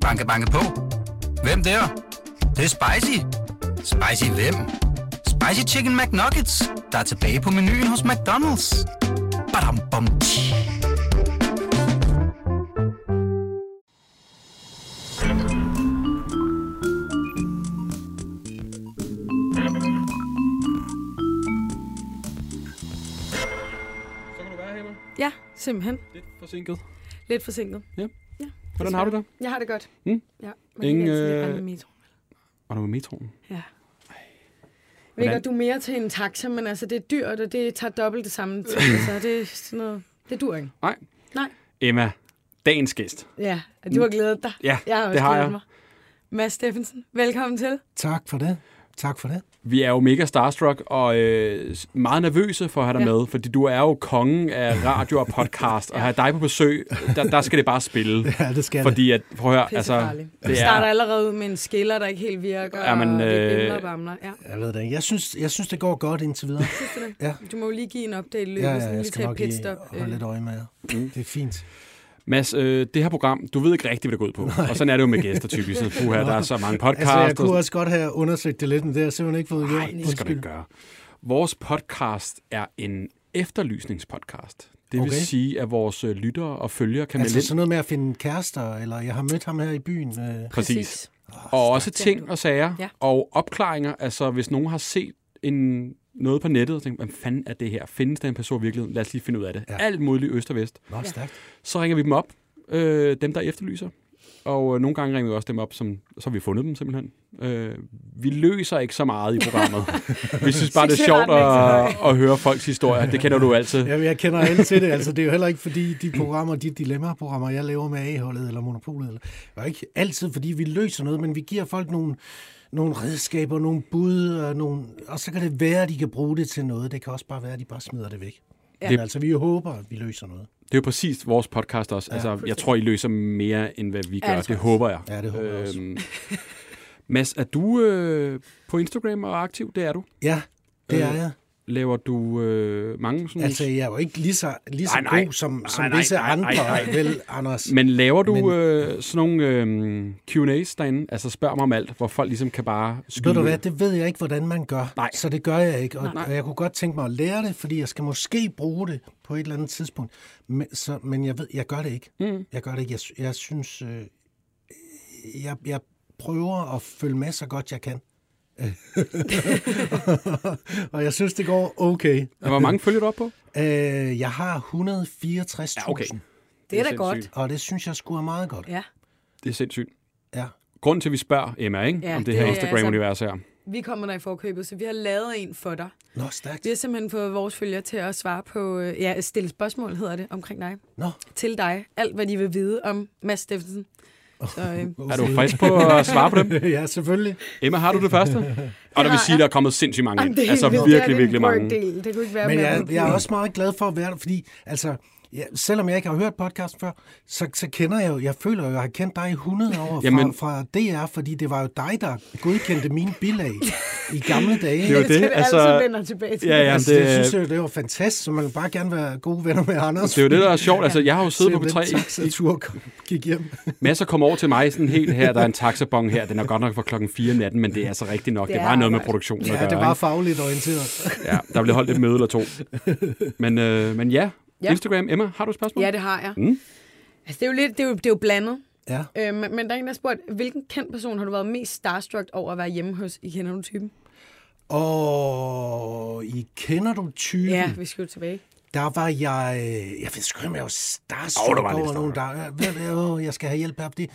Banke, banke på. Hvem der? Det, det er spicy. Spicy hvem? Spicy Chicken McNuggets, der er tilbage på menuen hos McDonald's. Badum, bom, tji. Så kan du være her, Emma. Ja, simpelthen. Lidt forsinket. Lidt forsinket. Ja. Hvordan har du det? Jeg har det godt. Mm. Ja, men Ingen, ikke altid, øh, jeg er med metro. Og du med metroen? Ja. Jeg ved godt, du er mere til en taxa, men altså, det er dyrt, og det tager dobbelt det samme tid. altså, det er sådan noget... Det dur ikke. Nej. Nej. Emma, dagens gæst. Ja, du har glædet dig. Ja, Jeg har også det har jeg. Mig. Mads Steffensen, velkommen til. Tak for det. Tak for det. Vi er jo mega starstruck og øh, meget nervøse for at have dig Ja. med, fordi du er jo kongen af radio og podcast, og at have dig på besøg, der, der skal det bare spille. Ja, det skal Fordi at, prøv at høre, altså, det Det starter er, allerede ud med en skiller, der ikke helt virker, Ja, men, og det øh, og bamler. Ja. Jeg ved det. Jeg synes, jeg synes, det går godt indtil videre. Synes du det? Ja. Du må jo lige give en update i løbet, Ja, ja, sådan jeg lige skal tage et nok lige holde lidt øje med jer. Mm. Det er fint. Mads, øh, det her program, du ved ikke rigtigt, hvad det går ud på. Og sådan er det jo med gæster typisk. Så, puha, der er så mange podcasts. Altså, jeg kunne også godt have undersøgt det lidt, men det har jeg simpelthen ikke fået gjort. Nej, det skal du ikke gøre. Vores podcast er en efterlysningspodcast. Det vil Okay. sige, at vores øh, lyttere og følgere kan Altså melde sådan noget med at finde kærester, eller jeg har mødt ham her i byen. Øh, Præcis. Og også ting og sager Ja. og opklaringer. Altså, hvis nogen har set en, noget på nettet og tænkt, hvad fanden er det her? Findes der en person i virkeligheden? Lad os lige finde ud af det. Ja. Ja. Alt muligt øst og vest. Nå, stærkt. Så ringer vi dem op, øh, dem der efterlyser. Og øh, nogle gange ringer vi også dem op, som, så har vi fundet dem simpelthen. Øh, vi løser ikke så meget i programmet. vi synes bare, det er sjovt at, at høre folks historier. Det kender du altid. Ja, jeg kender alle til det. Altså, det er jo heller ikke fordi de programmer, de dilemma-programmer, jeg laver med A-holdet eller Monopolet, eller, det er ikke altid fordi vi løser noget, men vi giver folk nogle, nogle redskaber, nogle bud, og, nogle, og så kan det være, at de kan bruge det til noget. Det kan også bare være, at de bare smider det væk. Ja. Ja. Men altså, vi håber, at vi løser noget. Det er jo præcis vores podcast også. Altså, jeg tror, I løser mere, end hvad vi gør. Ja, det, det håber jeg. Ja, det håber jeg også. Øhm, Mads, er du øh, på Instagram og aktiv? Det er du. Ja, det er Øh, jeg. Laver du øh, mange sådan... Altså, jeg er jo ikke lige så, lige så Nej, nej. god som, som nej, visse nej, nej, andre, nej. vel, Anders? Men laver du Men- øh, sådan nogle øh, Q&A's derinde? Altså spørg mig om alt, hvor folk ligesom kan bare skyde Ved du hvad, det ved jeg ikke, hvordan man gør. Nej. Så det gør jeg ikke. Og, Nej. og jeg kunne godt tænke mig at lære det, fordi jeg skal måske bruge det på et eller andet tidspunkt. Men, så, men jeg ved, jeg gør det ikke. Mm. Jeg gør det ikke. Jeg, jeg synes, øh, jeg, jeg prøver at følge med så godt jeg kan. og jeg synes, det går okay. Hvor mange følger du op på? Øh, jeg har 164.000, Ja, okay. Det er da sindssygt. godt. og det synes jeg skulle er meget godt. Ja. Det er sindssygt. Ja. Grunden til, at vi spørger Emma, ikke? Ja, om det, det her er Instagram-univers her. Vi kommer der i forkøbet, så vi har lavet en for dig. Nå, stærkt. Vi har simpelthen fået vores følgere til at svare på, øh, ja, stille spørgsmål hedder det, omkring dig. Nå, Til dig. Alt, hvad de vil vide om Mads Steffensen. Så, øh, Er du frisk på at svare på dem? ja, selvfølgelig. Emma, har du det første? Og der vil sige, jeg. der er kommet sindssygt mange ind. det Altså virkelig, virkelig mange. Det kunne ikke være Men mere jeg, jeg er også meget glad for at være der, fordi altså, ja, selvom jeg ikke har hørt podcasten før, så, så kender jeg jo, jeg føler jo, jeg har kendt dig i 100 år fra, Jamen- fra DR, fordi det var jo dig, der godkendte mine bilag i gamle dage. Det er jo det, altså- altid vender tilbage til Ja, det. ja, altså, det- det, synes jeg, det var fantastisk, så man vil bare gerne være gode venner med Anders. Det er jo det, der er sjovt. Altså, jeg har jo siddet på Se, den P3 i taxatur gik hjem. Masser kommer over til mig sådan helt her, der er en taxabong her. Den er godt nok fra klokken 4 om natten, men det er altså rigtigt nok. Det, var noget med produktionen at Ja, gøre. det var fagligt orienteret. Ja, der blev holdt et møde eller to. Men, øh, men ja, Ja. Instagram. Emma, har du et spørgsmål? Ja, det har jeg. Mm. Altså, det er jo lidt, det er jo, det er jo blandet. Ja. Øh, men, men der er en, der har spurgt, hvilken kendt person har du været mest starstruck over at være hjemme hos i Kender du typen? Og I kender du typen? Ja, vi skal jo tilbage. Der var jeg... Jeg ved sgu ikke, om jeg var starstruck Åh, der var over nogen, der... Hvad, hvad, åh, jeg skal have hjælp her på det.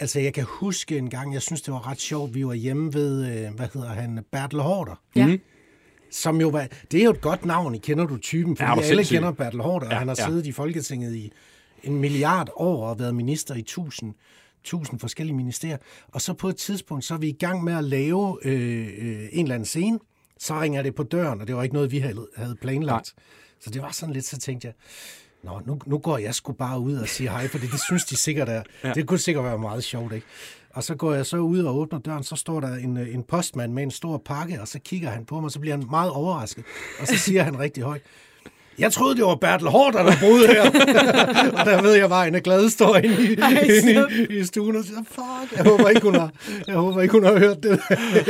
Altså, jeg kan huske en gang, jeg synes, det var ret sjovt, vi var hjemme ved, øh, hvad hedder han, Bertel Hårder. Ja. Mhm. Som jo var, det er jo et godt navn, I kender du typen, for Ja, alle sindssyg? kender Bertel Hårder, og Ja, han har ja. siddet i Folketinget i en milliard år og været minister i tusind, tusind forskellige ministerier. Og så på et tidspunkt, så er vi i gang med at lave øh, øh, en eller anden scene, så ringer det på døren, og det var ikke noget, vi havde, havde planlagt. Så det var sådan lidt, så tænkte jeg, Nå, nu, nu går jeg sgu bare ud og siger hej, for det, det synes de sikkert er. Ja. Det kunne sikkert være meget sjovt, ikke? Og så går jeg så ud og åbner døren, så står der en, øh, en postmand med en stor pakke, og så kigger han på mig, så bliver han meget overrasket. Og så siger han rigtig højt, jeg troede, det var Bertel Hårder, der boede her. og der ved jeg bare, en glad står inde i, Ej, inde i, i stuen og siger, fuck, jeg håber ikke, hun har, jeg håber ikke, hun har hørt det.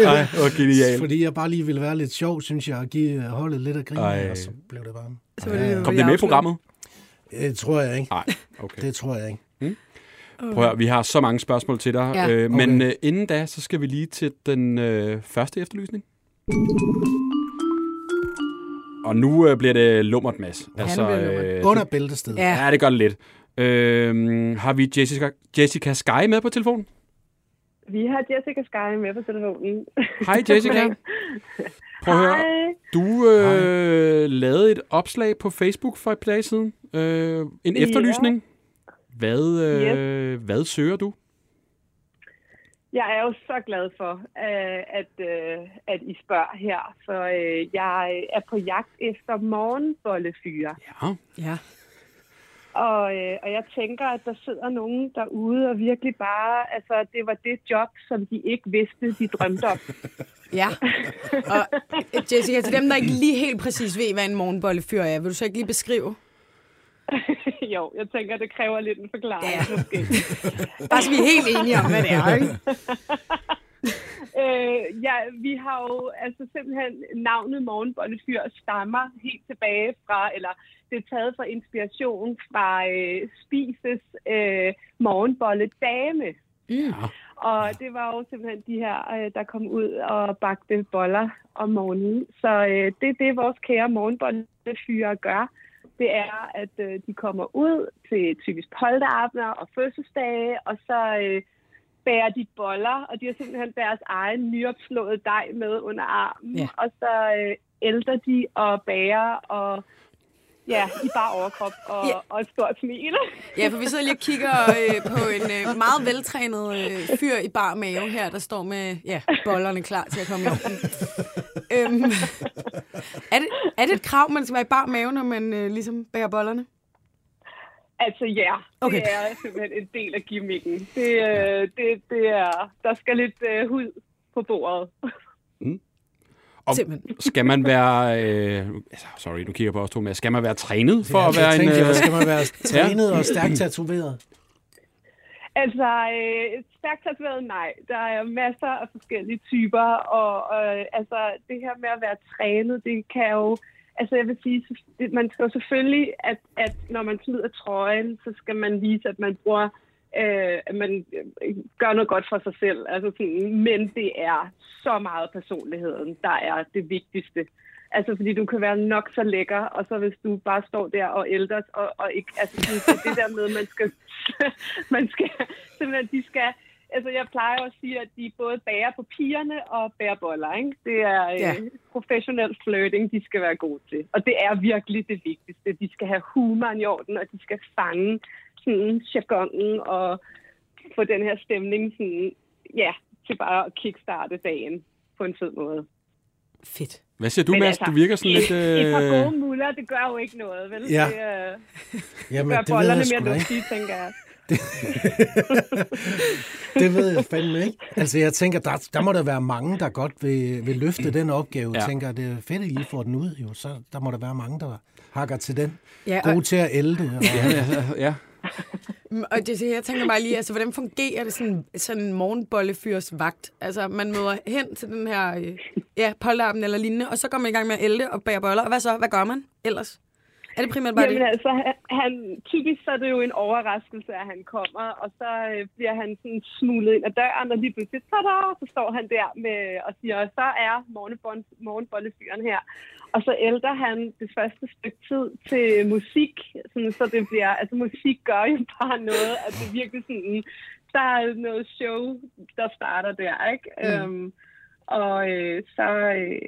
Nej, hvor genialt. Fordi jeg bare lige ville være lidt sjov, synes jeg, at give holdet lidt af grin, Ej. og så blev det bare... Så det, Kom det med i programmet? Det tror jeg ikke. Nej, okay. Det tror jeg ikke. Prøv at, vi har så mange spørgsmål til dig, Ja. øh, men Okay. øh, inden da, så skal vi lige til den øh, første efterlysning. Og nu øh, bliver det lummert, Mads. Altså, lummert. Under bæltestedet. Ja. Ja, det gør det lidt. Øh, har vi Jessica, Jessica Sky med på telefonen? Vi har Jessica Sky med på telefonen. Hej Jessica. Prøv at høre. Hej. Du øh, lavede et opslag på Facebook for et par dage siden. Øh, en Ja. efterlysning. Hvad, øh, hvad søger du? Jeg er jo så glad for, øh, at, øh, at I spørger her. Øh, jeg er på jagt efter morgenbollefyre. Ja. Ja. Og, øh, og jeg tænker, at der sidder nogen derude og virkelig bare... Altså, det var det job, som de ikke vidste, de drømte om. Ja. Og Jessica, til dem, der ikke lige helt præcis ved, hvad en morgenbollefyr er, vil du så ikke lige beskrive? jo, jeg tænker, det kræver lidt en forklaring. Ja. Måske. Bare så vi er helt enige om, hvad det er, ikke? Øh, ja, vi har jo altså simpelthen navnet Morgenbollefyr stammer helt tilbage fra, eller det er taget fra inspiration fra øh, Spises øh, morgenbolledame. Mm. Og det var jo simpelthen de her, øh, der kom ud og bagte boller om morgenen. Så øh, det er det, vores kære morgenbollefyre gør. Det er, at øh, de kommer ud til typisk polterabner og fødselsdage, og så øh, bærer de boller, og de har simpelthen deres egen nyopslået dej med under armen. Ja. Og så øh, ældre de og bager og ja, i bare overkrop og, Ja. og et stort smil. Ja, for vi sidder lige og kigger øh, på en øh, meget veltrænet øh, fyr i bar mave her, der står med ja, bollerne klar til at komme i ovnen. Øhm, er, det, er det et krav, man skal være i bar mave, når man øh, ligesom bærer bollerne? Altså ja, Okay. det er simpelthen en del af gimmicken. Det, øh, det, det er, der skal lidt øh, hud på bordet. Og Simpelthen. skal man være... Øh, altså, sorry, nu kigger på os to, men skal man være trænet for Ja, at være jeg en... tænkte, Øh, øh... skal man være trænet og stærkt tatoveret? Altså, øh, stærkt tatoveret, nej. Der er masser af forskellige typer, og øh, altså, det her med at være trænet, det kan jo... Altså, jeg vil sige, man skal jo selvfølgelig, at, at når man smider trøjen, så skal man vise, at man bruger øh, at man øh, gør noget godt for sig selv. Altså sådan, men det er så meget personligheden, der er det vigtigste. Altså, fordi du kan være nok så lækker, og så hvis du bare står der og ældres, og, og ikke, altså, det der med, man skal, man skal, simpelthen, de skal, altså, jeg plejer at sige, at de både bager på pigerne og bærer boller, ikke? Det er Ja. ja. professionel flirting, de skal være gode til. Og det er virkelig det vigtigste. De skal have humoren i orden, og de skal fange sådan jargonen og få den her stemning sådan, ja, til bare at kickstarte dagen på en fed måde. Fedt. hvad siger du, Men Mads? altså, Du virker sådan lidt... Et, et par Øh, gode muller, det gør jo ikke noget, vel? Ja. Det øh, Jamen, gør det bollerne mere duftige, tænker jeg. Det ved jeg fandme ikke. Altså, jeg tænker, der, der må der være mange, der godt vil, vil løfte den opgave. Jeg Ja. tænker, det er fedt, at I får den ud, jo. Så der må der være mange, der hakker til den. Ja, Gode og, til at elde. Og, ja, ja, ja. Mm, og det, jeg tænker bare lige, altså, hvordan fungerer det sådan, sådan en morgenbollefyrs vagt? Altså, man møder hen til den her øh, ja, polterappen eller lignende, og så går man i gang med at elde og bære boller. Og hvad så? Hvad gør man ellers? Er det primært bare Jamen det? altså, han, typisk så er det jo en overraskelse, at han kommer, og så øh, bliver han sådan smuglet ind ad døren, og lige pludselig, tada, så står han der med, og siger, så er morgenboll- morgenbollefyren her. Og så ældrer han det første stykke tid til musik, sådan, så det bliver, altså musik gør jo bare noget, at det virkelig sådan, der er noget show, der starter der, ikke? Mm. Øhm, og øh, så øh,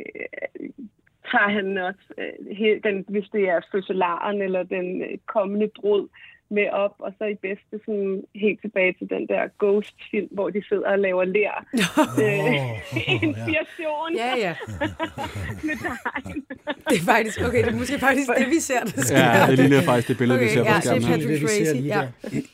tager han også, øh, den, hvis det er fødselaren eller den øh, kommende brud, med op, og så i bedste sådan helt tilbage til den der Ghost-film, hvor de sidder og laver lær. øh, inspiration Ja, ja. med dejen. Det er faktisk, okay, det er måske faktisk det, vi ser, der sker. ja, det ligner faktisk det billede, vi Okay, ser på ja, det er skærmen her. Patrick det, vi ser Swayze, lige ja.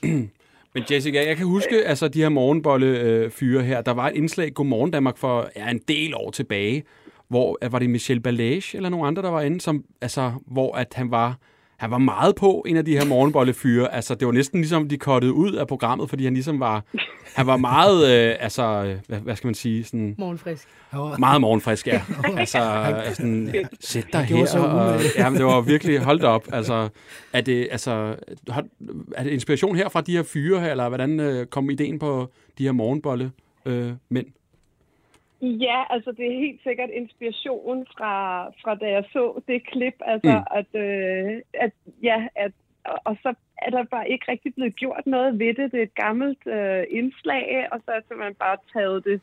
Men Jessica, jeg kan huske, altså de her morgenbolle-fyre her, der var et indslag Godmorgen Danmark for ja, en del år tilbage, hvor var det Michel Balage eller nogen andre, der var inde, som, altså, hvor at han var han var meget på en af de her morgenbollefyre. Altså, det var næsten ligesom, de kottede ud af programmet, fordi han ligesom var... Han var meget, øh, altså, hvad, hvad skal man sige, sådan... Morgenfrisk. Meget morgenfrisk, ja. altså, sådan, sæt dig her. Og, ja, men det var virkelig, hold da op. Altså, er det, altså, er det inspiration her fra de her fyre her, eller hvordan øh, kom ideen på de her morgenbolle øh, mænd? Ja, altså det er helt sikkert inspiration fra, fra da jeg så det klip, altså Mm. at, øh, at, ja, at, og- så er der bare ikke rigtig blevet gjort noget ved det. Det er et gammelt øh, indslag, og så er simpelthen bare taget det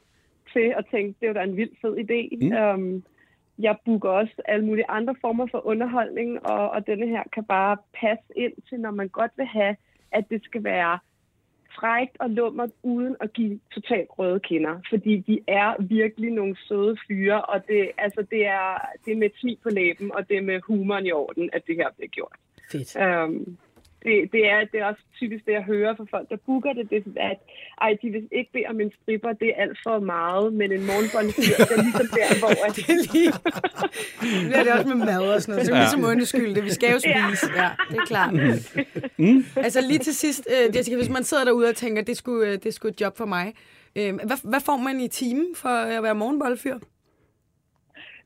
til og tænkt, det er jo da en vild fed idé. Mm. Um, jeg booker også alle mulige andre former for underholdning, og, og denne her kan bare passe ind til, når man godt vil have, at det skal være frægt og lummert, uden at give totalt røde kinder. Fordi de er virkelig nogle søde fyre, og det, altså, det, er, det er med et smil på læben, og det er med humoren i orden, at det her bliver gjort. Fedt. Um, det, det, er, det er også typisk det, jeg hører fra folk, der booker det, det er, at ej, de vil ikke bede om en stripper, det er alt for meget, men en morgenbollefyr, det er ligesom der, hvor at, Det er lige... Det er det også med mad og sådan noget. Så er Ja. ligesom undskylde det. Vi skal jo spise. Ja, det er klart. Mm. Altså lige til sidst, øh, Jessica, hvis man sidder derude og tænker, det skulle, øh, det skulle et job for mig. Øh, hvad, hvad får man i timen for at være morgenbollefyr?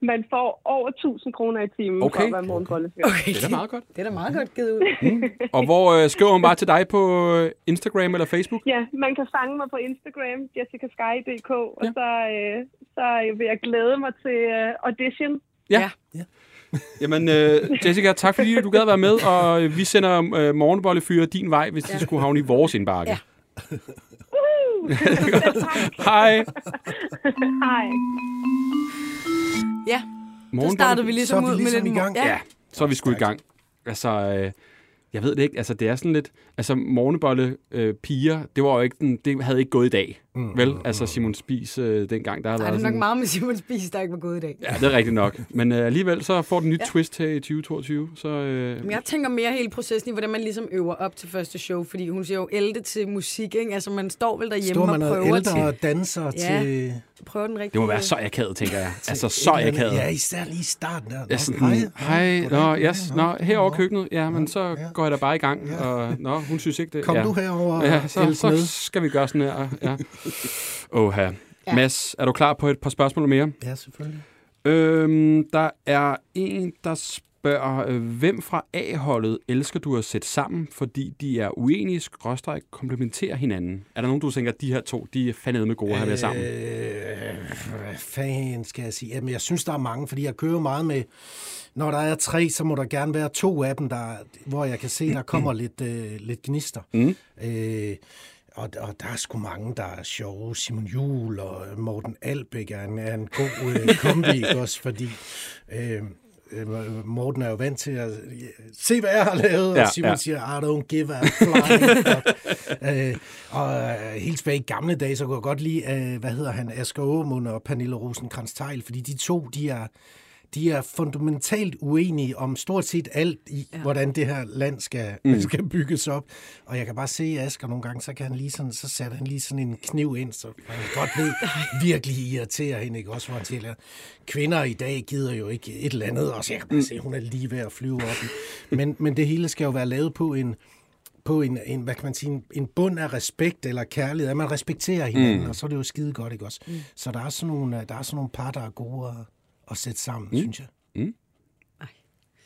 Man får over 1000 kroner i timen Okay. for at være morgenbollefyr. Okay. Det er da meget godt. Det er da meget godt givet ud. Og hvor øh, skriver man bare til dig på øh, Instagram eller Facebook? Ja, man kan fange mig på Instagram, jessicasky.dk, og Ja. så, øh, så vil jeg glæde mig til øh, audition. Ja. Jamen, øh, Jessica, tak fordi du gad være med, og øh, vi sender øh, morgenbollefyre din vej, hvis de skulle havne i vores indbakke. Ja. Hej. Hej. Ja, så Morgenbolle- startede vi ligesom Så er vi ud ligesom med lidt... i gang. Ja. Ja, så er vi sgu i gang. Altså, øh, jeg ved det ikke. Altså, det er sådan lidt... Altså, morgenbolle øh, piger, det var jo ikke den, det havde ikke gået i dag. Mm, vel? Altså, Simon Spies øh, dengang, der har Ej, været det er nok sådan... meget med Simon Spies, der ikke var gået i dag. Ja, det er rigtigt nok. Men øh, alligevel så får den nyt Ja. twist her i 2022. Så, øh, Men jeg tænker mere hele processen i, hvordan man ligesom øver op til første show, fordi hun siger jo elde til musik, ikke? Altså, man står vel derhjemme Står man og prøver, ældre til, og danser Ja. til... prøver den rigtige... det må være så akavet, tænker jeg. Altså, så akavet. Ja, især lige i starten der. Ja, sådan, hej, hej, nå, yes, nå, herovre køkkenet, ja, men så går jeg da bare i gang, og nå, hun synes ikke det. Kom ja. du herover og Ja, så, så med. skal vi gøre sådan her, ja. Oha. Ja. Ja. Mads, er du klar på et par spørgsmål mere? Ja, selvfølgelig. Øhm, der er en, der spørger, øh, hvem fra A-holdet elsker du at sætte sammen, fordi de er uenige, skråstreg, komplementerer hinanden? Er der nogen, du tænker, at de her to, de er fandme med gode at have været sammen? Øh, hvad fanden skal jeg sige? Jamen, jeg synes, der er mange, fordi jeg kører meget med... Når der er tre, så må der gerne være to af dem, der, hvor jeg kan se, der kommer lidt, øh, lidt gnister. Mm. Øh, og, og der er sgu mange, der er sjove. Simon Juhl og Morten Albæk er en, er en god øh, kombi, også? Fordi øh, øh, Morten er jo vant til at se, hvad jeg har lavet, Ja, og Simon ja. siger, I don't give a flying øh, og øh, helt tilbage i gamle dage, så kunne jeg godt lide, øh, hvad hedder han, Asger Aamund og Pernille rosenkrantz teil fordi de to, de er, de er fundamentalt uenige om stort set alt i, ja. hvordan det her land skal, mm. skal bygges op. Og jeg kan bare se Asger nogle gange, så kan han lige sådan, så satte han lige sådan en kniv ind, så han godt ved virkelig irriterer hende, ikke? Også hvor han siger, kvinder i dag gider jo ikke et eller andet, og så jeg kan bare se, hun er lige ved at flyve op. i. Men, men det hele skal jo være lavet på en, på en, en, hvad kan man sige, en, en bund af respekt eller kærlighed, at man respekterer hinanden, mm. og så er det jo skide godt, ikke også? Mm. Så der er, sådan nogle, der er sådan nogle par, der er gode at, at sætte sammen, mm. synes jeg.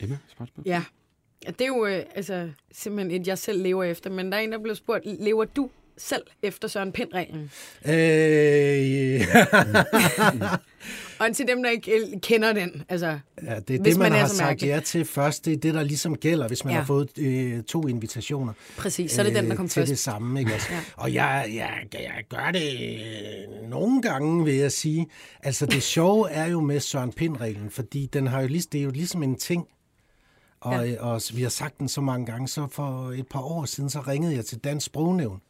Emma, spørgsmål? Ja. ja, det er jo øh, altså, simpelthen et, jeg selv lever efter. Men der er en, der blev spurgt, lever du selv efter Søren Pind-reglen? Øh, Og til dem, der ikke øh, kender den, altså, ja, det er Hvis det, man man, har sagt ja til først. Det er det, der ligesom gælder, hvis man Ja. har fået øh, to invitationer. præcis, så er det den, der kom til først. det samme, ikke også? Ja. Og jeg, jeg, jeg gør det øh, nogle gange, vil jeg sige. Altså, det sjove er jo med Søren Pind-reglen, fordi den har jo, det er jo ligesom en ting, og, ja. og vi har sagt den så mange gange, så for et par år siden, så ringede jeg til Dansk Sprognævn,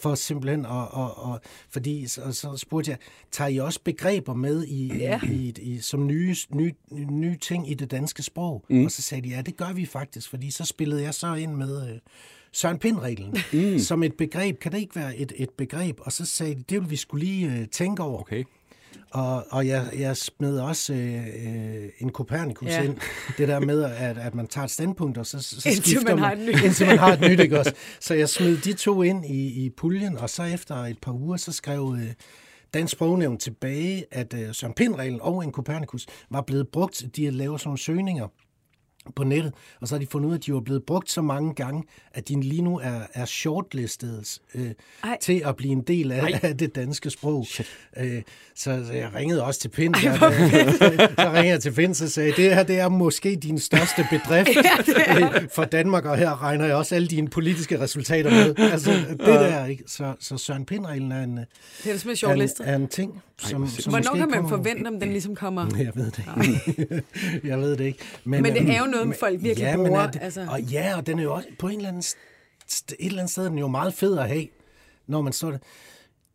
for simpelthen, og, og, og fordi så, så spurgte jeg, tager I også begreber med i, Ja. i, i, i som nye, nye, nye ting i det danske sprog? Mm. Og så sagde de, ja, det gør vi faktisk, fordi så spillede jeg så ind med øh, Søren Pind-reglen. Mm. Som et begreb, kan det ikke være et, et begreb? Og så sagde de, det vil vi skulle lige øh, tænke over. Okay. Og, og jeg, jeg smed også øh, øh, en Copernicus Ja. ind. Det der med, at, at man tager et standpunkt, og så, så Indtil skifter man har et nyt. Indtil man har et nyt, ikke også? Så jeg smed de to ind i, i puljen, og så efter et par uger, så skrev øh, Dansk Sprognævn tilbage, at øh, Søren Pind-reglen og en Copernicus var blevet brugt. De at lave sådan nogle søgninger på nettet, og så har de fundet ud af, at de var blevet brugt så mange gange, at de lige nu er, er shortlistet øh, Ej. til at blive en del af, af det danske sprog. Øh, så, så jeg ringede også til Pind. Ej, og, øh, så ringede jeg til Pind, så sagde det her det er måske din største bedrift øh, for Danmark, og her regner jeg også alle dine politiske resultater med. Altså, det der, ikke? Så, så Søren Pind-reglen er en, Det er simpelthen er en, er en ting, som, som Hvornår kan man kommer- forvente, om den ligesom kommer? Jeg ved det ikke. jeg ved det ikke. Men det øhm, er jo noget, men- folk virkelig ja, men bruger, er Det, altså. Og ja, og den er jo også på en eller anden, st- et eller andet sted, er den jo meget fed at have, når man står der.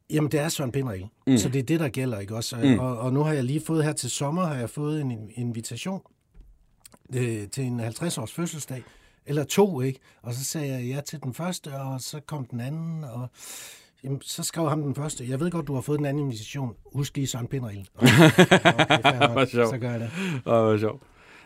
Jamen, det er Søren Pind-regel. Mm. Så det er det, der gælder, ikke også? Mm. Og, og nu har jeg lige fået her til sommer, har jeg fået en in- invitation øh, til en 50-års fødselsdag. Eller to, ikke? Og så sagde jeg ja til den første, og så kom den anden, og jamen, så skrev ham den første. Jeg ved godt, du har fået den anden invitation. Husk lige Søren Pind-reglen. Okay, sjovt. så gør jeg det. Åh, hvor sjovt.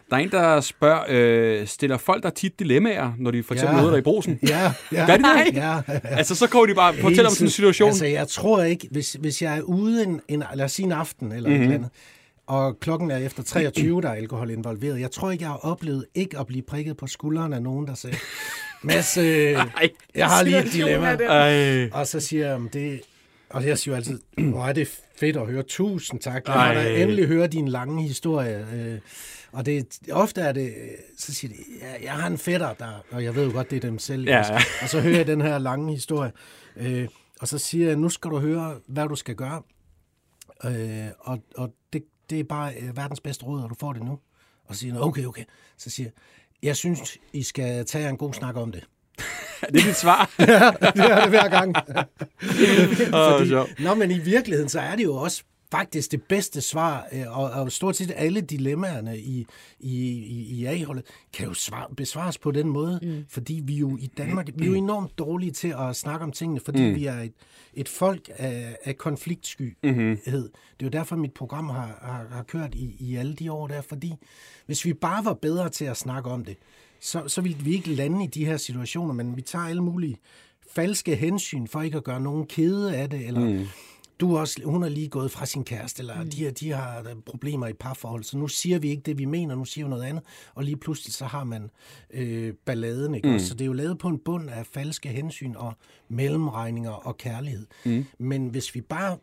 Der er en, der spørger, øh, stiller folk der tit dilemmaer, når de for eksempel Ja. møder dig i brusen? Ja, ja. Gør de det? Ja, Altså, så kommer de bare, fortæl om sådan en situation. Altså, jeg tror ikke, hvis, hvis jeg er ude en, en, lad os sige en aften eller mm-hmm. et eller andet, og klokken er efter 23, der er alkohol involveret. Jeg tror ikke, jeg har oplevet ikke at blive prikket på skulderen af nogen, der sagde, Mads, øh, jeg har lige et dilemma. Og så siger jeg, "Men det, og jeg siger jo altid, hvor er det fedt at høre. Tusind tak. Jeg må da endelig høre din lange historie. Øh, Og det, ofte er det, øh, så siger de, ja, jeg har en fætter, der, og jeg ved jo godt, det er dem selv. Ja, også. Og så hører jeg den her lange historie. Øh, og så siger jeg, nu skal du høre, hvad du skal gøre. Øh, og og det, det er bare øh, verdens bedste råd, og du får det nu. Og så siger jeg, okay, okay. Så siger jeg, jeg synes, I skal tage en god snak om det. Er det dit svar? det er det hver gang. Åh, sjovt. Nå, men i virkeligheden, så er det jo også faktisk det bedste svar, øh, og, og stort set alle dilemmaerne i, i, i, i A-holdet kan jo svar, besvares på den måde, mm. fordi vi jo i Danmark, vi er jo enormt dårlige til at snakke om tingene, fordi mm. vi er et, et folk af, af konfliktskyhed. Mm-hmm. Det er jo derfor, mit program har, har, har kørt i, i alle de år der, fordi hvis vi bare var bedre til at snakke om det, så, så ville vi ikke lande i de her situationer, men vi tager alle mulige falske hensyn for ikke at gøre nogen kede af det, eller mm. du også, hun er lige gået fra sin kæreste, eller mm. de, her, de har problemer i parforhold, så nu siger vi ikke det, vi mener, nu siger vi noget andet, og lige pludselig så har man øh, balladen, ikke? Mm. Så det er jo lavet på en bund af falske hensyn og mellemregninger og kærlighed. Mm. Men hvis vi bare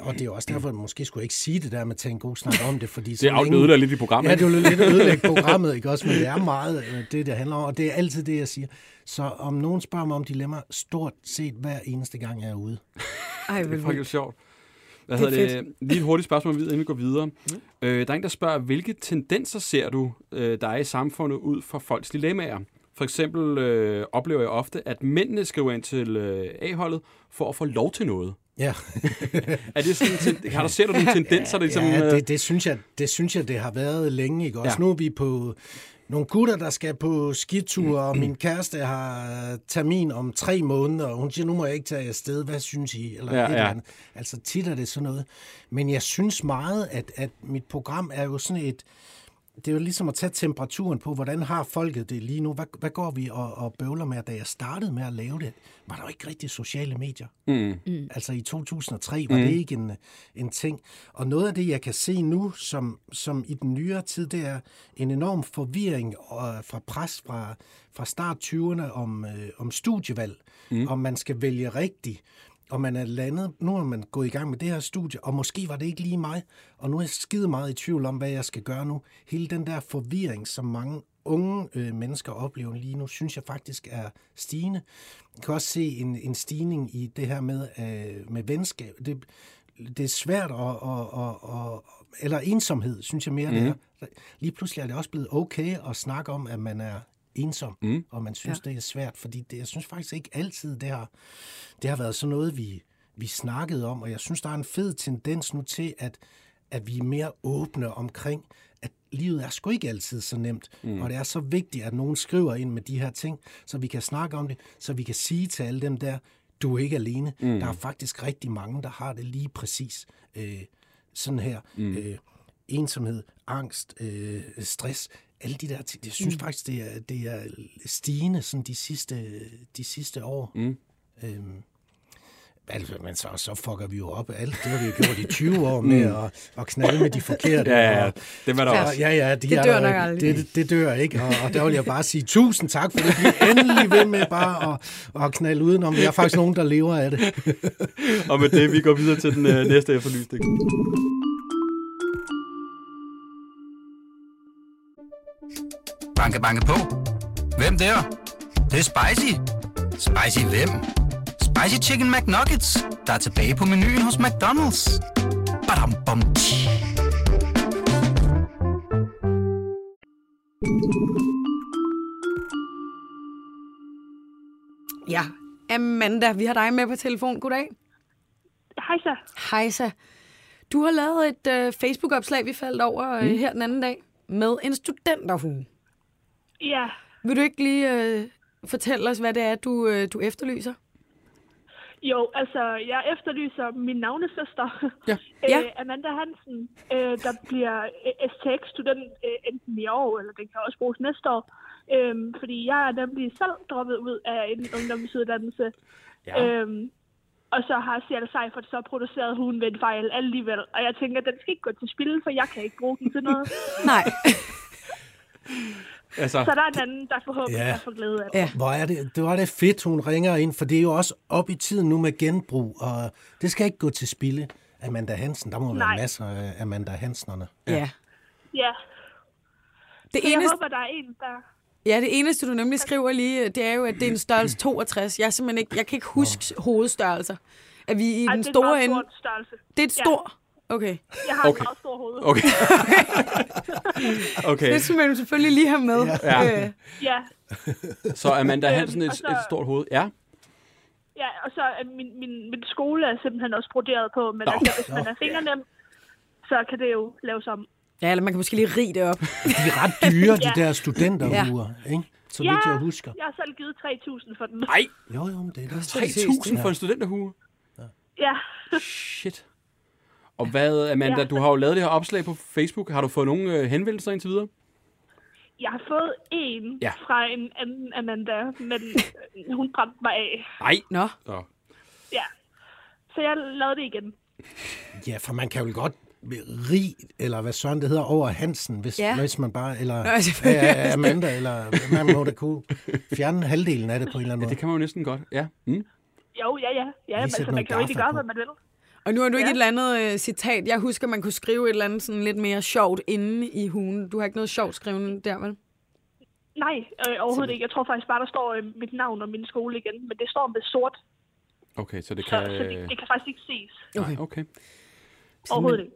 og det er også derfor, at måske skulle jeg ikke sige det der med at tage en god snak om det, fordi... Det er afledet lidt i programmet. Ja, det er jo lidt ødelægge programmet, ikke også? Men det er meget øh, det, det handler om, og det er altid det, jeg siger. Så om nogen spørger mig om dilemma, stort set hver eneste gang, jeg er ude. Ej, Det vel, er faktisk sjovt. Hvad Det er hedder det? Lige et hurtigt spørgsmål, inden vi går videre. Mm. Øh, der er en, der spørger, hvilke tendenser ser du, øh, der er i samfundet ud fra folks dilemmaer? For eksempel øh, oplever jeg ofte, at mændene skriver ind til øh, A-holdet for at få lov til noget. Ja, Er det sådan, har du ser du nogle tendenser, der ligesom... ja øh, det, det, synes jeg, det synes jeg, det har været længe, ikke også? Ja. Nu er vi på nogle gutter, der skal på skitur, og min kæreste har termin om tre måneder, og hun siger, nu må jeg ikke tage afsted, hvad synes I? Eller Ja, et ja. eller andet. Altså tit er det sådan noget. Men jeg synes meget, at, at mit program er jo sådan et, det er jo ligesom at tage temperaturen på, hvordan har folket det lige nu? Hvad, hvad går vi og, og bøvler med? Da jeg startede med at lave det, var der jo ikke rigtig sociale medier. Mm. Mm. Altså i 2003 var mm. det ikke en, en ting. Og noget af det, jeg kan se nu, som, som i den nyere tid, det er en enorm forvirring øh, fra pres fra, fra start 20'erne om, øh, om studievalg, mm. om man skal vælge rigtigt og man er landet, nu er man gået i gang med det her studie, og måske var det ikke lige mig, og nu er jeg skide meget i tvivl om, hvad jeg skal gøre nu. Hele den der forvirring, som mange unge øh, mennesker oplever lige nu, synes jeg faktisk er stigende. Jeg kan også se en, en stigning i det her med, øh, med venskab. Det, det er svært at, at, at, at, eller ensomhed, synes jeg mere, mm. det er. Lige pludselig er det også blevet okay at snakke om, at man er ensom, mm. og man synes, ja. det er svært, fordi det, jeg synes faktisk ikke altid, det har, det har været sådan noget, vi, vi snakkede om, og jeg synes, der er en fed tendens nu til, at, at vi er mere åbne omkring, at livet er sgu ikke altid så nemt, mm. og det er så vigtigt, at nogen skriver ind med de her ting, så vi kan snakke om det, så vi kan sige til alle dem der, du er ikke alene. Mm. Der er faktisk rigtig mange, der har det lige præcis, øh, sådan her. Mm. Øh, ensomhed, angst, øh, stress, alle de der ting. Jeg synes mm. faktisk, det er, det er stigende sådan de sidste, de sidste år. Mm. Øhm, altså, men så, så fucker vi jo op alt. Det har vi jo gjort i 20 år med at, at knalde med de forkerte. Ja, ja, det var der Ja. også. Ja, ja, de Det er dør der nok aldrig. Det, det dør ikke, og, og der vil jeg bare sige tusind tak, for det bliver endelig ved med bare at, at knalde udenom. Jeg er faktisk nogen, der lever af det. Og med det, vi går videre til den øh, næste efterlysning. Banke, banke på. Hvem der? Det, det er spicy. Spicy hvem? Spicy Chicken McNuggets, der er tilbage på menuen hos McDonald's. Badum, bom, tji. Ja, Amanda, vi har dig med på telefon. Goddag. Hej så. Hej så. Du har lavet et øh, Facebook-opslag, vi faldt over øh, her den anden dag, med en studenterhue. Ja, Vil du ikke lige øh, fortælle os, hvad det er, du, øh, du efterlyser? jo, altså, jeg efterlyser min navnesøster, Ja. Ja. øh, Amanda Hansen, øh, der bliver øh, STX-student øh, enten i år, eller den kan også bruges næste år. Øhm, fordi jeg er nemlig selv droppet ud af en ungdomsuddannelse. Ja. Øhm, og så har Seattle Seifert så produceret hun ved en fejl alligevel. Og jeg tænker, at den skal ikke gå til spil, for jeg kan ikke bruge den til noget. Nej. Altså, Så der er en anden, der forhåbentlig Ja. kan få glæde af det. Ja. Hvor er det, det var det fedt, hun ringer ind, for det er jo også op i tiden nu med genbrug, og det skal ikke gå til spilde. Amanda Hansen, der må være Nej. masser af Amanda Hansenerne. ja. Ja, Det så jeg eneste, håber, der er en, der... ja, det eneste, du nemlig skriver lige, det er jo, at det er en størrelse 62. Jeg, er simpelthen ikke, jeg kan ikke huske hovedstørrelser. Er vi i Ej, den det er en store ende? stor størrelse. Det er et Ja. stor? Okay. Jeg har Okay. et meget stort hoved. okay. okay, Det skal man selvfølgelig lige have med. Ja. Øh, Ja, så Amanda Øhm, Hansen et, så- et stort hoved. Ja, ja, og så er min, min, min skole er simpelthen også broderet på, men Nå. altså, hvis man er fingernem, så kan det jo laves om. Ja, eller man kan måske lige rige det op. De er ret dyre, de Ja. der studenterhuer, ikke? Så Ja, vidt jeg husker. jeg har selv givet 3.000 for den. nej, Jo, jo, men det er da 3.000 for en studenterhue. Ja, Shit. Og hvad, Amanda, Ja. du har jo lavet det her opslag på Facebook. Har du fået nogle øh, henvendelser indtil videre? jeg har fået en Ja. fra en anden Amanda, men øh, hun brændte mig af. Nej. Nå. Så. Ja, så jeg lavede det igen. Ja, for man kan jo godt rig, eller hvad søren det hedder, over Hansen, hvis, Ja. ja. hvis man bare, eller Ja, ja, Amanda, eller man må da kunne fjerne halvdelen af det på en eller anden Ja, måde. det kan man jo næsten godt. Ja. Mm. Jo, ja, ja. Ja, altså, man kan jo ikke gøre, hvad man vil. Og nu har du ikke Ja. et eller andet øh, citat. Jeg husker, man kunne skrive et eller andet sådan lidt mere sjovt inde i hugen. Du har ikke noget sjovt skrevet der, vel? Nej, øh, overhovedet ikke. Jeg tror faktisk bare, der står øh, mit navn og min skole igen, men det står med sort, Okay, så det så, kan... så det, det kan faktisk ikke ses. Nej, okay. Overhovedet ikke.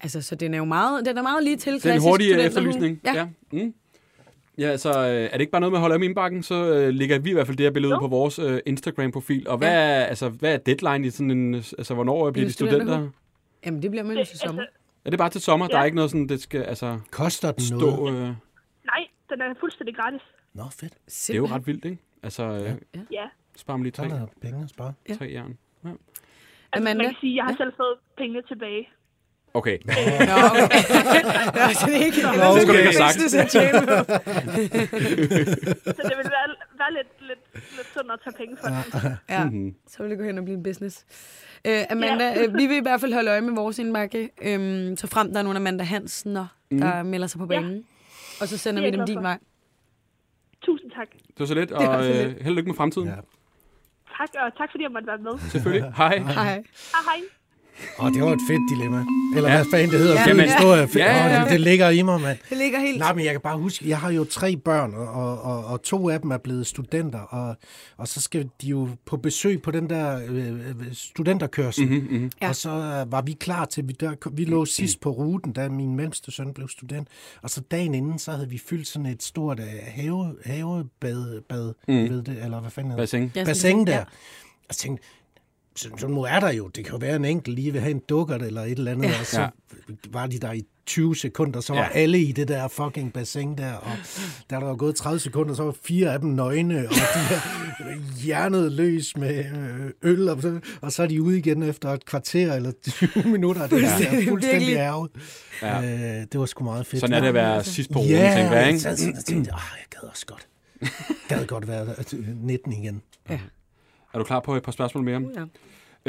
Altså, så den er jo meget, den er meget lige til Det er en klassisk hurtig øh, studenterhue. efterlysning. Ja. ja. Mm. Ja, så øh, er det ikke bare noget med at holde om indbakken, så øh, lægger vi i hvert fald det her billede ud på vores øh, Instagram-profil. Og hvad, Ja. er, altså, hvad er deadline i sådan en... Altså, hvornår bliver En de studenter? Jamen, det bliver man jo Det, til sommer. altså, Er det bare til sommer? Ja. Der er Ja. ikke noget sådan, det skal altså Koster den noget? stå... Øh, nej, den er fuldstændig gratis. Nå, fedt. det er jo ret vildt, ikke? Altså, øh, Ja. sparer man lige Så er tre, der penge at spare. Ja. tre jern. Ja. Altså, Amanda? man kan sige, at jeg har selv fået pengene tilbage. Okay. Nå, okay. Nå, så det er ikke Nå, Det skulle du ikke have sagt. Så det vil være, være lidt, lidt, lidt sundt at tage penge for den. Ja, Mhm. så vil det gå hen og blive en business. Øh, Amanda, ja. øh, vi vil i hvert fald holde øje med vores indbakke, øhm, så frem der er nogle Amanda Hansen, der melder sig på banen. Og så sender Det er vi dem din vej. Tusind tak. Det var så lidt, og så øh, lidt. held og lykke med fremtiden. Ja. Ja. Tak, og tak fordi jeg måtte være med. Selvfølgelig. Hej. Hej. Hej, hej. Åh, det var et fedt dilemma. Eller Ja. hvad fanden det hedder. Ja. Jamen, historie. Ja, ja, ja. Åh, det, det ligger i mig, mand. Det ligger helt... Nej, men jeg kan bare huske, jeg har jo tre børn, og, og, og, og to af dem er blevet studenter, og, og så skal de jo på besøg på den der øh, øh, studenterkørsel. Mhm, mhm. Ja. Og så øh, var vi klar til, vi, der, vi lå sidst på ruten, da min mellemste søn blev student. Og så dagen inden, så havde vi fyldt sådan et stort øh, have, havebad, bad, mm. ved det, eller hvad fanden hedder det? Bassin. Bassin der. ja. Og så tænkte, så, så nu er der jo, det kan jo være en enkelt lige vil have en dukkert eller et eller andet, ja. og så Ja. var de der i 20 sekunder, så var Ja. ja. alle i det der fucking bassin der, og da der var gået 30 sekunder, så var fire af dem nøgne, og de her hjernet løs med øh, øl, og så, og så er de ude igen efter et kvarter eller 20 minutter, det er fuldstændig ærget. Ja. Ja. Øh, det var sgu meget fedt. Sådan er det at være sidst på ruten, Ja, tænker jeg, ikke? sådan og tænkte, ah, jeg gad også godt. gad godt være øh, 19 igen. Er du klar på et par spørgsmål mere? Ja.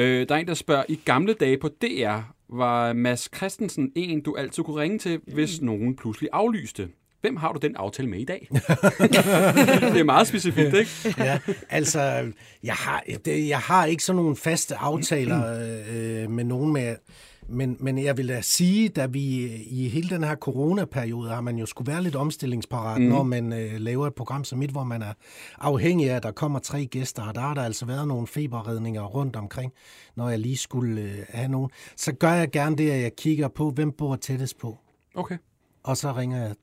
Øh, der er en, der spørger, i gamle dage på DR, var Mads Christensen en, du altid kunne ringe til, hvis nogen pludselig aflyste? Hvem har du den aftale med i dag? det er meget specifikt, ikke? Ja, altså, jeg har, det, jeg har ikke sådan nogle faste aftaler øh, med nogen med, men, men jeg vil da sige, da vi i hele den her coronaperiode har man jo skulle være lidt omstillingsparat, mm. når man øh, laver et program som mit, hvor man er afhængig af, at der kommer tre gæster, og der har der altså været nogle feberredninger rundt omkring, når jeg lige skulle øh, have nogen. Så gør jeg gerne det, at jeg kigger på, hvem bor tættest på, Okay. og så ringer jeg øh,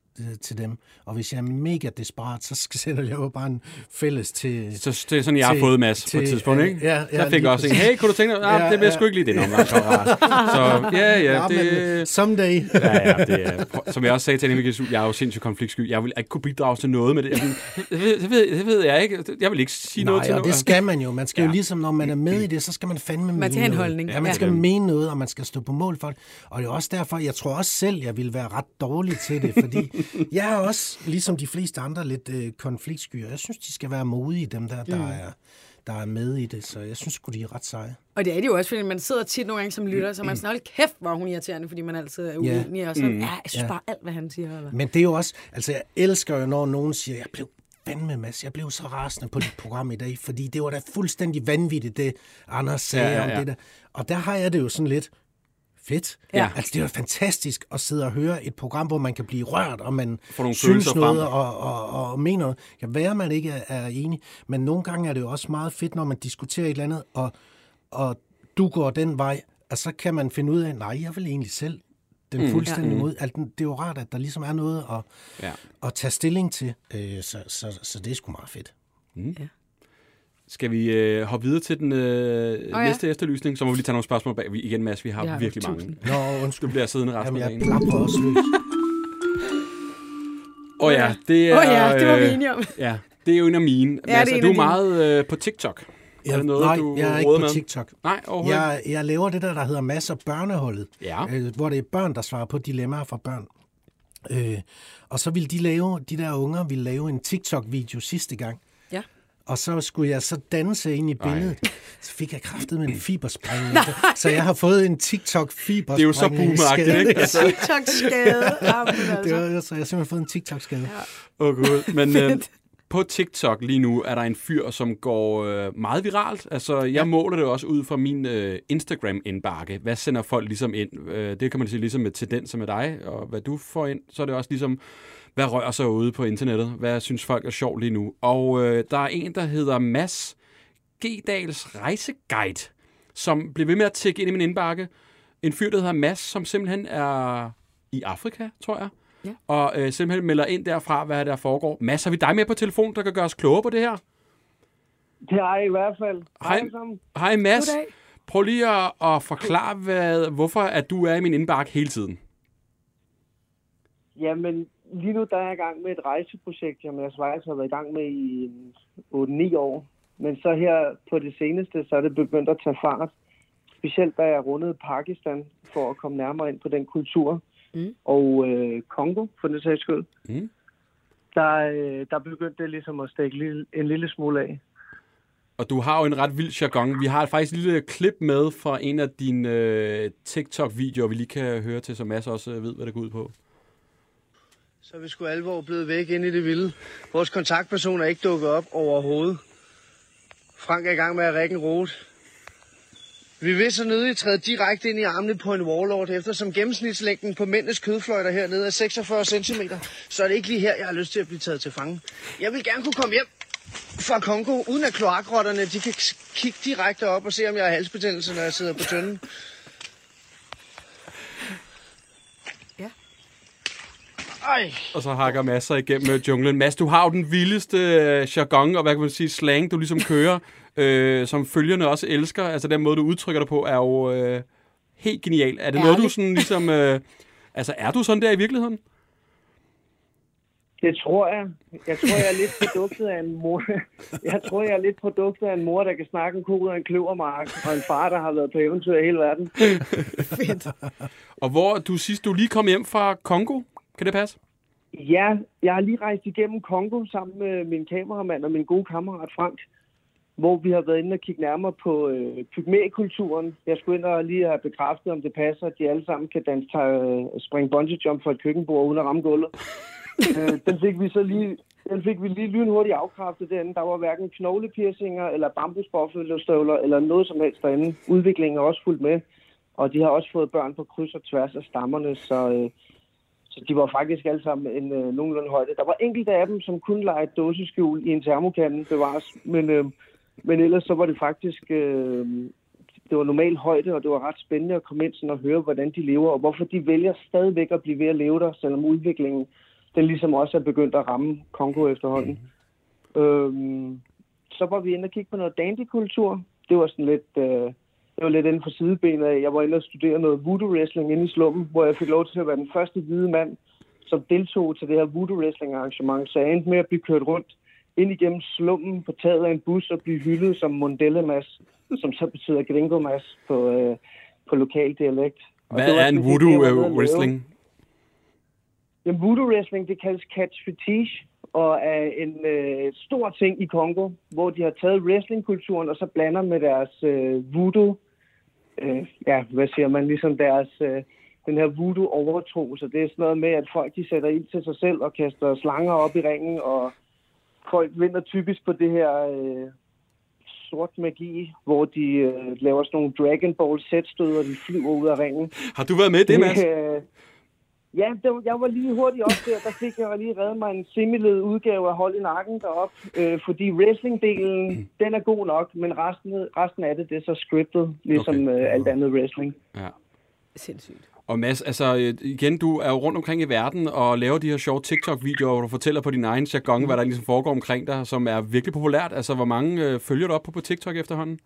til dem. Og hvis jeg er mega desperat, så skal- sender jeg jo bare en fælles til, Så det er sådan, jeg har fået Mads på et tidspunkt, ikke? ja, ja, jeg fik også en, hey, kunne du tænke dig? Ah, Ja, det jeg ja. sgu ikke lige omgang, kammerat. Så ja, ja, Ja, men det... someday. Ja, ja, det er, som jeg også sagde til Annemie Gisu, jeg er jo sindssygt konfliktsky. Jeg vil ikke kunne bidrage til noget med det. Jeg vil, det, ved, det, ved, det ved jeg ikke. Jeg vil ikke sige noget til Nej, og noget. det skal man jo. Man skal Ja. jo ligesom, når man er med i det, så skal man fandme mene Man skal have en noget. holdning. Ja, man Ja. skal mene noget, og man skal stå på mål for det. Og det er også derfor, jeg tror også selv, jeg vil være ret dårlig til det, fordi jeg er også, ligesom de fleste andre, lidt øh, konfliktsky, jeg synes, de skal være modige, dem der, der, er, der er med i det. Så jeg synes sgu, de er ret seje. Og det er det jo også, fordi man sidder tit nogle gange som lytter, så man sådan, hold kæft, hvor hun irriterende, fordi man altid er uenig. Og så, Mm. ja, jeg synes bare alt, hvad han siger. Eller? Men det er jo også, altså jeg elsker jo, når nogen siger, jeg blev fandme, Mads, jeg blev så rasende på dit program i dag, fordi det var da fuldstændig vanvittigt, det Anders sagde ja, ja, ja. om det der. Og der har jeg det jo sådan lidt, fedt. Ja. Altså det er jo fantastisk at sidde og høre et program, hvor man kan blive rørt, og man nogle synes noget frem. og, og, og, og mener noget. Jeg være, man ikke er, er enig, men nogle gange er det jo også meget fedt, når man diskuterer et eller andet, og, og du går den vej, og så kan man finde ud af, nej, jeg vil egentlig selv den Mm. fuldstændig Ja. mod. Altså, det er jo rart, at der ligesom er noget at, Ja. at tage stilling til, øh, så, så, så det er sgu meget fedt. Skal vi øh, hoppe videre til den øh, ja. næste efterlysning? Så må vi lige tage nogle spørgsmål bag. Vi, igen, Mads, vi har, har virkelig tusind. mange. Nå, Du undskyld. bliver siddende resten Jamen, af jeg dagen. plapper også løs. Åh ja, det er... Åh ja, det var vi øh, enige om. Ja, det er jo en af mine. Ja, Mads, det er er du dine. meget øh, på TikTok? Er Jeg, det noget, nej, du jeg er ikke på med? TikTok. Nej, overhovedet Jeg, jeg laver det der, der hedder Masser Børneholdet, Ja. øh, hvor det er børn, der svarer på dilemmaer fra børn. Øh, og så ville de lave, de der unger ville lave en TikTok-video sidste gang. Ja. Og så skulle jeg så danse ind i Ej. billedet. Så fik jeg kraftet med en fibersprængning. Så jeg har fået en TikTok-fibersprængning. Det er jo så boomeragtigt, ikke? Altså, TikTok-skade. Jamen, Det altså. var, så jeg har simpelthen fået en TikTok-skade. Åh oh, gud. Men øh, på TikTok lige nu er der en fyr, som går øh, meget viralt. Altså, jeg ja. måler det også ud fra min øh, Instagram-indbakke. Hvad sender folk ligesom ind? Øh, det kan man sige ligesom med tendenser med dig, og hvad du får ind. Så er det også ligesom, hvad rører sig ude på internettet? Hvad synes folk er sjovt lige nu? Og øh, der er en, der hedder Mads G-Dals Rejseguide, som bliver ved med at tække ind i min indbakke. En fyr, der hedder Mads, som simpelthen er i Afrika, tror jeg. Ja. Og øh, simpelthen melder ind derfra, hvad der foregår. Mads, har vi dig med på telefon, der kan gøre os klogere på det her? Det er i hvert fald. Hej. Hej Mads. Goddag. Prøv lige at, at forklare, hvad, hvorfor at du er i min indbakke hele tiden. Jamen, lige nu der er jeg i gang med et rejseprojekt, jeg med Schweiz har været i gang med i en 8-9 år. Men så her på det seneste, så er det begyndt at tage fart. Specielt da jeg rundede Pakistan for at komme nærmere ind på den kultur. Mm. Og øh, Kongo, for den sags skyld. Mm. Der, øh, der begyndte det ligesom at stikke lille- en lille smule af. Og du har jo en ret vild jargon. Vi har faktisk et lille klip med fra en af dine øh, TikTok-videoer, vi lige kan høre til, så Mads også øh, ved, hvad det går ud på. Så er vi sgu alvor blevet væk ind i det vilde. Vores kontaktperson er ikke dukket op overhovedet. Frank er i gang med at række en rot. Vi vil så nødig træde direkte ind i armene på en warlord, eftersom gennemsnitslængden på mændenes kødfløjter hernede er 46 cm. Så er det ikke lige her, jeg har lyst til at blive taget til fange. Jeg vil gerne kunne komme hjem fra Kongo, uden at kloakrotterne de kan kigge direkte op og se, om jeg har halsbetændelse, når jeg sidder på tønden. Ej. Og så hakker masser igennem øh, junglen. Mads, du har jo den vildeste øh, jargon og hvad kan man sige, slang, du ligesom kører, øh, som følgerne også elsker. Altså den måde, du udtrykker dig på, er jo øh, helt genial. Er det noget, du Ærligt. sådan ligesom... Øh, altså, er du sådan der i virkeligheden? Det tror jeg. Jeg tror, jeg er lidt produktet af en mor. Jeg tror, jeg er lidt produktet af en mor, der kan snakke en ko ud af en kløvermark, og en far, der har været på eventyr i hele verden. Og hvor du sidst, du lige kom hjem fra Kongo, kan det passe? Ja, jeg har lige rejst igennem Kongo sammen med min kameramand og min gode kammerat Frank, hvor vi har været inde og kigge nærmere på øh, pygmækulturen. Jeg skulle ind og lige have bekræftet, om det passer, at de alle sammen kan danse øh, springe bungee jump for et køkkenbord uden at ramme gulvet. øh, den fik vi så lige den fik vi lige lynhurtigt afkræftet derinde. Der var hverken knoglepiercinger eller bambusboffelstøvler eller noget som helst derinde. Udviklingen er også fuldt med, og de har også fået børn på kryds og tværs af stammerne, så, øh, så de var faktisk alle sammen en øh, nogenlunde højde. Der var enkelte af dem, som kunne lege et dåseskjul i en termokande bevares, men, øh, men ellers så var det faktisk øh, det var normal højde, og det var ret spændende at komme ind sådan og høre, hvordan de lever, og hvorfor de vælger stadigvæk at blive ved at leve der, selvom udviklingen den ligesom også er begyndt at ramme Kongo efterhånden. Mm. Øhm, så var vi inde og kigge på noget dandy-kultur. Det var sådan lidt, øh, det var lidt inden for sidebenet af. Jeg var inde og studere noget voodoo wrestling inde i slummen, hvor jeg fik lov til at være den første hvide mand, som deltog til det her voodoo wrestling arrangement. Så jeg endte med at blive kørt rundt ind igennem slummen på taget af en bus og blive hyldet som Mondelle-mas, som så betyder gringo-mas på, øh, på lokal dialekt. Og Hvad det er en det, voodoo øh, lave. wrestling? Jamen, voodoo wrestling, det kaldes catch fetiche, og er en øh, stor ting i Kongo, hvor de har taget wrestlingkulturen og så blander med deres øh, voodoo, øh, ja, hvad siger man, ligesom deres, øh, den her voodoo overtro. Så det er sådan noget med, at folk de sætter ind til sig selv og kaster slanger op i ringen, og folk vinder typisk på det her øh, sort magi, hvor de øh, laver sådan nogle Dragon Ball sætstød, og de flyver ud af ringen. Har du været med i det, Mads? Øh, Ja, det var, jeg var lige hurtigt op der. Der fik jeg lige reddet mig en similed udgave af Hold i nakken derop. Øh, fordi wrestling-delen, den er god nok, men resten, resten af det, det er så scriptet, ligesom Okay. øh, alt andet wrestling. Ja. Sindssygt. Og Mads, altså øh, igen, du er jo rundt omkring i verden og laver de her sjove TikTok-videoer, hvor du fortæller på din egen jargon, hvad der ligesom foregår omkring dig, som er virkelig populært. Altså, hvor mange øh, følger du op på på TikTok efterhånden?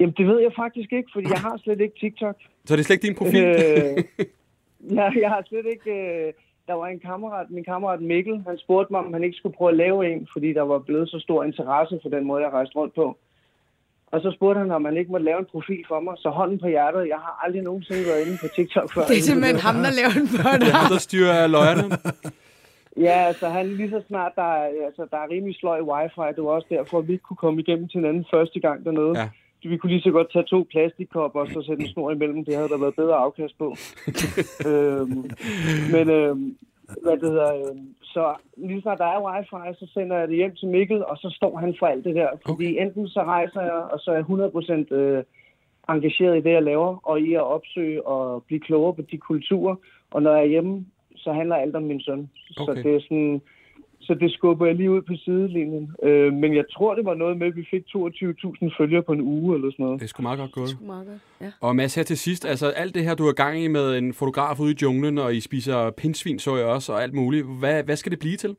Jamen, det ved jeg faktisk ikke, fordi jeg har slet ikke TikTok. Så er det slet ikke din profil? Øh, jeg, jeg har slet ikke... Øh, der var en kammerat, min kammerat Mikkel, han spurgte mig, om han ikke skulle prøve at lave en, fordi der var blevet så stor interesse for den måde, jeg rejste rundt på. Og så spurgte han, om man ikke måtte lave en profil for mig. Så hånden på hjertet, jeg har aldrig nogensinde været inde på TikTok før. Det er simpelthen ham, der laver en Det børn. er ham, der styrer løjerne. Ja, altså han lige så snart, der er, altså, der er rimelig sløj wifi. Det var også derfor, at vi ikke kunne komme igennem til hinanden første gang dernede. Ja. Vi kunne lige så godt tage to plastikkopper og så sætte en snor imellem. Det havde der været bedre afkast på. øhm, men øhm, hvad det hedder, øhm, så lige snart der er wifi, så sender jeg det hjem til Mikkel, og så står han for alt det der. Fordi enten så rejser jeg, og så er jeg 100% øh, engageret i det, jeg laver, og i at opsøge og blive klogere på de kulturer. Og når jeg er hjemme, så handler alt om min søn. Okay. Så det er sådan... Så det skubber jeg lige ud på sidelinjen. Øh, men jeg tror, det var noget med, at vi fik 22.000 følgere på en uge eller sådan noget. Det er sgu meget godt gået. Meget godt. Ja. Og Mads, her til sidst, altså alt det her, du er gang i med en fotograf ude i junglen, og I spiser pindsvin, så jeg også, og alt muligt. Hvad, hvad skal det blive til?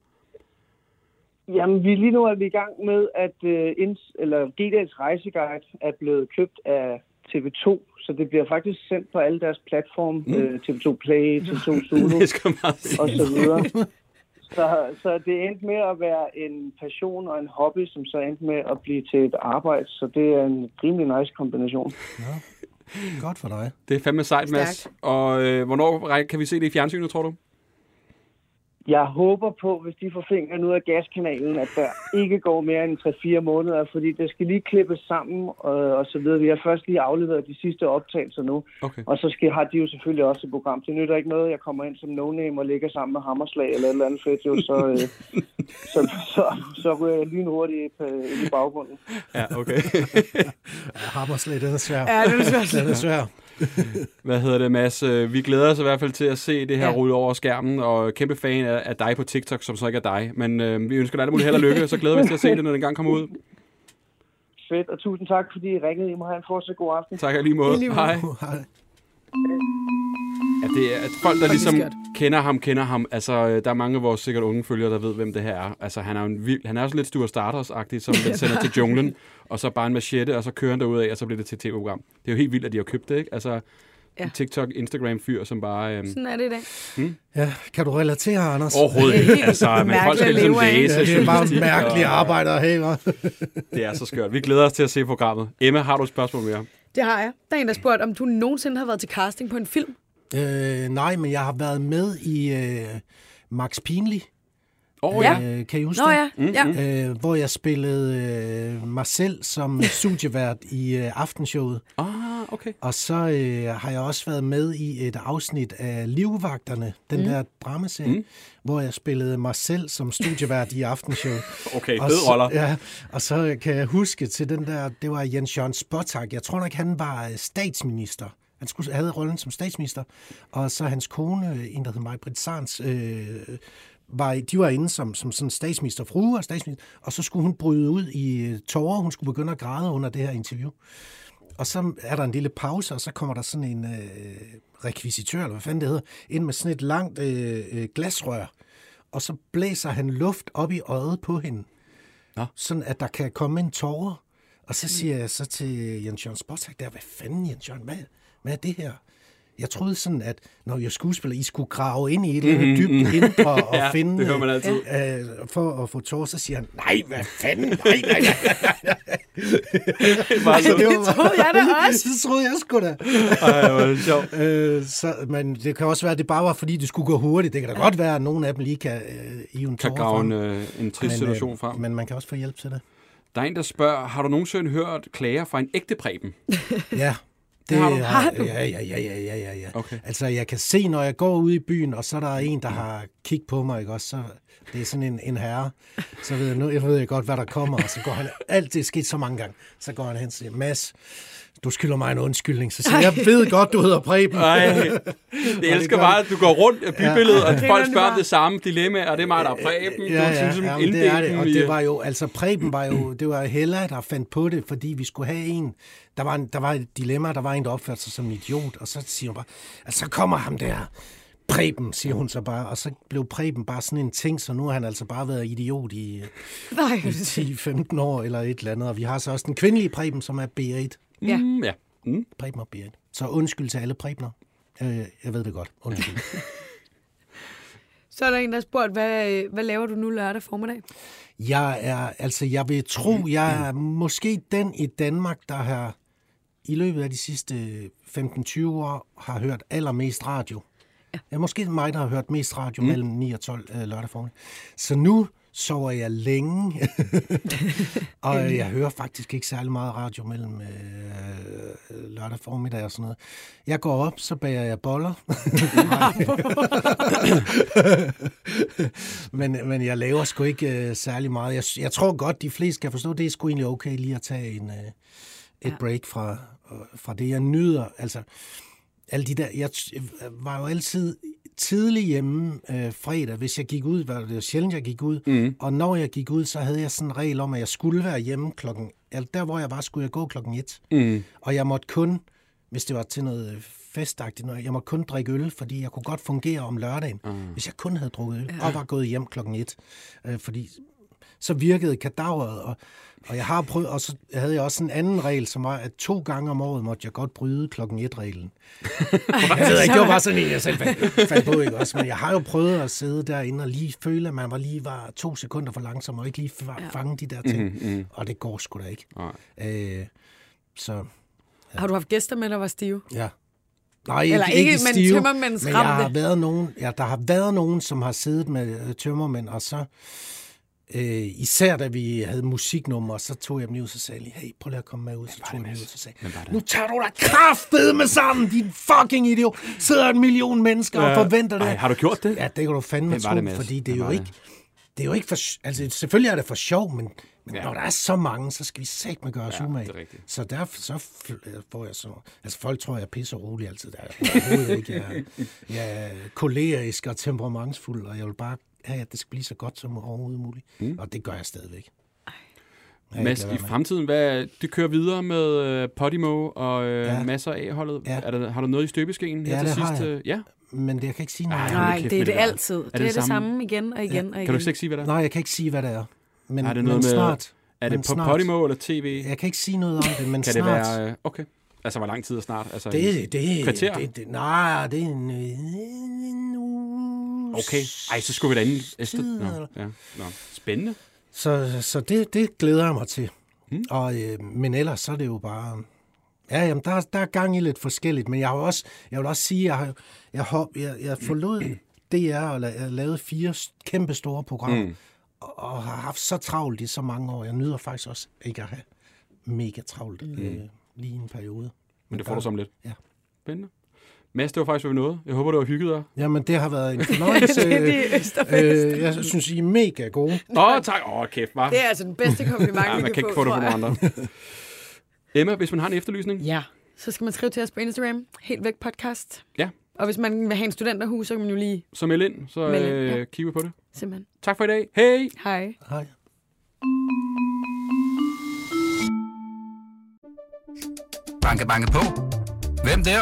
Jamen, vi, lige nu er vi i gang med, at øh, ins, eller GDL's rejseguide er blevet købt af TV2, så det bliver faktisk sendt på alle deres platforme, mm. øh, TV2 Play, TV2 Zulu Det og så videre. Så, så det endte med at være en passion og en hobby, som så endte med at blive til et arbejde, så det er en rimelig nice kombination. Godt for dig. Det er fandme sejt, Mads. Og øh, hvornår kan vi se det i fjernsynet, tror du? Jeg håber på, hvis de får fingeren ud af gaskanalen, at der ikke går mere end 3-4 måneder, fordi det skal lige klippes sammen og, og så videre. Vi har først lige afleveret de sidste optagelser nu, Okay. og så skal, har de jo selvfølgelig også et program. Det nytter ikke noget, jeg kommer ind som no-name og ligger sammen med Hammerslag eller et eller andet fedt, jo, så, øh, så, så, så ryger jeg lynhurtigt øh, ind i baggrunden. Ja, okay. Ja, Hammerslag, den er svær. Ja, det er svært. Den er svær. Hvad hedder det, Mads? Øh, Vi glæder os i hvert fald til at se det her Ja. rulle over skærmen, og kæmpe fan af, af dig på TikTok, som så ikke er dig. Men øh, vi ønsker dig alt muligt held og lykke, og så glæder vi os til at se det, når den gang kommer ud. Fedt, og tusind tak, fordi I ringede. I må have en fortsat god aften. Tak lige måde. I lige måde. Hej. Hej. Ja, det er at folk, der ligesom kender ham, kender ham. Altså, øh, der er mange af vores sikkert unge følgere, der ved, hvem det her er. Altså, han er en vild, han er også lidt Stuart Stardust-agtig, som den sender til junglen, og så bare en machete, og så kører han derud af, og så bliver det til et tv-program. Det er jo helt vildt, at de har købt det, ikke? Altså, Ja. TikTok, Instagram-fyr, som bare... Øhm, Sådan er det i dag. Ja, kan du relatere, Anders? overhovedet ikke. Altså, men folk skal Mærkeligt ligesom læse. Ja, det er bare mærkelige og- arbejde at have, hva'? Det er så skørt. Vi glæder os til at se programmet. Emma, har du et spørgsmål mere? Det har jeg. Der er en, der spurgte, om du nogensinde har været til casting på en film. Øh, nej, men jeg har været med i øh, Max Pinlig. Åh oh, Ja. ja. Øh, kan I huske Nå det? ja, ja. Øh, hvor jeg spillede øh, mig selv som studievært i øh, aftenshowet. Ah, okay. Og så øh, har jeg også været med i et afsnit af Livvagterne, den mm. der dramaserie, mm. hvor jeg spillede mig selv som studievært i aftenshowet. Okay, Og fede så- roller. Ja, og så kan jeg huske til den der, det var Jens Jørgen Spottak. Jeg tror nok, han var øh, statsminister. Han skulle, havde rollen som statsminister, og så hans kone, øh, en der hed Maj-Britt Sarns, øh, var, de var inde som, som sådan statsminister, frue og statsminister, og så skulle hun bryde ud i øh, tårer. Hun skulle begynde at græde under det her interview. Og så er der en lille pause, og så kommer der sådan en øh, rekvisitør, eller hvad fanden det hedder, ind med sådan et langt øh, øh, glasrør. Og så blæser han luft op i øjet på hende. Nå. Sådan, at der kan komme en tårer. Og så siger jeg så til Jens Jørgen Spottak, der, hvad fanden Jens Jørgen, hvad, hvad er det her? Jeg troede sådan, at når jeg skuespiller, I skulle grave ind i et eller andet dybt indre og Ja, finde... det hører man altid. Øh, for at få tårer, så siger han, nej, hvad fanden, nej, nej, nej. Bare så, det var, troede jeg da også. det troede jeg sgu da. Ej, hvor det sjovt. Øh, så, men det kan også være, at det bare var, fordi det skulle gå hurtigt. Det kan da godt være, at nogle af dem lige kan øh, i en Kan grave en, øh, en trist situation frem. Men man kan også få hjælp til det. Der er en, der spørger, har du nogensinde hørt klager fra en ægte præben? Ja. Det har du. Har du? Ja, ja, ja, ja, ja, ja, ja. Okay. Altså, jeg kan se, når jeg går ud i byen, og så er der en, der har kigget på mig, ikke også? Så det er sådan en, en herre. Så ved jeg, nu jeg ved jeg godt, hvad der kommer, og så går han, alt det er sket så mange gange, så går han hen og siger, Mads, du skylder mig en undskyldning. Så siger jeg, jeg ved godt, du hedder Preben. Nej, jeg elsker bare, at du går rundt af bybilledet, og Griner folk spørger om det samme dilemma, og det er mig, der er præben. Ja, ja, du ja, ja, men det er det. Og i, det var jo, altså Preben var jo, det var Hella, der fandt på det, fordi vi skulle have en, der var, en, der var et dilemma, der var en, der opførte sig som en idiot, og så siger hun bare, altså så kommer ham der, Preben, siger hun så bare, og så blev Preben bare sådan en ting, så nu har han altså bare været idiot i, Nej, i 10-15 år eller et eller andet, og vi har så også den kvindelige Preben, som er Berit. Ja. Mm, ja. Mm. Preben og Berit. Så undskyld til alle Prebener. Øh, jeg ved det godt. Undskyld. Så er der en, der har spurgt, hvad, hvad laver du nu lørdag formiddag? Jeg er, altså jeg vil tro, jeg er måske den i Danmark, der har i løbet af de sidste 15-20 år har hørt allermest radio. Ja. Jeg er måske mig, der har hørt mest radio mm. mellem 9 og 12 øh, lørdag formiddag. Så nu sover jeg længe, og jeg hører faktisk ikke særlig meget radio mellem øh, lørdag formiddag og sådan noget. Jeg går op, så bager jeg boller. men, men jeg laver sgu ikke øh, særlig meget. Jeg, jeg tror godt, de fleste kan forstå, det er sgu egentlig okay lige at tage en, øh, et Ja. break fra, øh, fra det, jeg nyder. Altså, alle de der, jeg t- var jo altid tidlig hjemme øh, fredag, hvis jeg gik ud, var det jo sjældent, jeg gik ud, mm. og når jeg gik ud, så havde jeg sådan en regel om, at jeg skulle være hjemme klokken, altså der hvor jeg var, skulle jeg gå klokken et, Mm. og jeg måtte kun, hvis det var til noget øh, festagtigt, noget, jeg måtte kun drikke øl, fordi jeg kunne godt fungere om lørdagen, mm. hvis jeg kun havde drukket øl, ja. og var gået hjem klokken et, øh, fordi så virkede kadaveret, og, og jeg har prøvet, og så havde jeg også en anden regel, som var, at to gange om året måtte jeg godt bryde klokken et-reglen. jeg ved ikke, det var bare sådan en, jeg selv fandt, fandt på, ikke også? Men jeg har jo prøvet at sidde derinde og lige føle, at man var lige var to sekunder for langsom, og ikke lige fa- fange de der ting. Mm-hmm. Og det går sgu da ikke. Nej. Øh, så, Har du haft gæster med, der var stive? ja. Nej, Eller ikke, men stive, tømmermænds men jeg har været nogen, ja, der har været nogen, som har siddet med øh, tømmermænd, og så øh, især da vi havde musiknummer, så tog jeg dem lige ud, så sagde jeg hey, prøv lige at komme med ud, så tog jeg dem ud, så sagde jeg, nu tager du da kraftet med sammen, din fucking idiot. Sidder en million mennesker og forventer det. Ej, har du gjort det? Ja, det kan du fandme tro, det, fordi det er jo ikke... det? Er jo ikke for... Altså, selvfølgelig er det for sjov, men, men Ja. når der er så mange, så skal vi satme gøre os Ja, umage. er. Så derfor så får jeg så... Altså, folk tror, jeg er pisse rolig altid. Der er overhovedet ikke. Jeg, er- jeg er kolerisk og temperamentsfuld, og jeg vil bare at det skal blive så godt som overhovedet muligt. Mm. Og det gør jeg stadigvæk. jeg Mads, i med. fremtiden, hvad, det kører videre med uh, Podimo og uh, Ja. ja. masser af A-holdet. Ja. Er der, har du noget i støbeskeen her Ja, til det har sidst? jeg. Øh, Ja. Men det, jeg kan ikke sige noget. Ej, Nej, kæft det er med det det altid. Det, det er det samme? samme igen og igen og igen. Kan du ikke sige, hvad det er? Nej, jeg kan ikke sige, hvad det er. Men, Er det men noget med- snart. Er men det på snart. Podimo eller tv? Jeg kan ikke sige noget om det, men Kan det snart. være... øh, Okay. Altså, hvor lang tid er snart? Altså, Det, det, kvarter? det, det, nej, det er en. Okay. Ej, så skulle vi da. Efter... Nå, eller? ja. Nå. Spændende. Så, så det, det glæder jeg mig til. Mm. Mm. Og, øh, men ellers så er det jo bare... Ja, jamen, der, er- der er gang i lidt forskelligt, men jeg, har også, jeg vil også sige, at jeg, har, jeg, hop, jeg, jeg forlod DR og la- jeg lavede fire kæmpe store programmer, Mm. og, og har haft så travlt i så mange år. Jeg nyder faktisk også ikke at have mega travlt mm. øh, lige i en periode. Men det får du som lidt. Ja. Spændende. Mads, det var faktisk, hvad vi nåede. Jeg håber, det var hygget dig. Jamen, det har været en fornøjelse. det er øh, jeg synes, I er mega gode. Åh, oh, tak. Åh, oh, kæft, var. Det er altså den bedste kompliment, Ja, vi man kan kan ikke få, få det fra nogen andre. Emma, hvis man har en efterlysning, Ja, så skal man skrive til os på Instagram. Helt væk podcast. Ja. Og hvis man vil have en studenterhus, så kan man jo lige så meld ind, så Meld ind, øh, ja. kigger vi på det. simpelthen. Tak for i dag. Hej! Hej. Hej. Banke, banke på. Hvem der?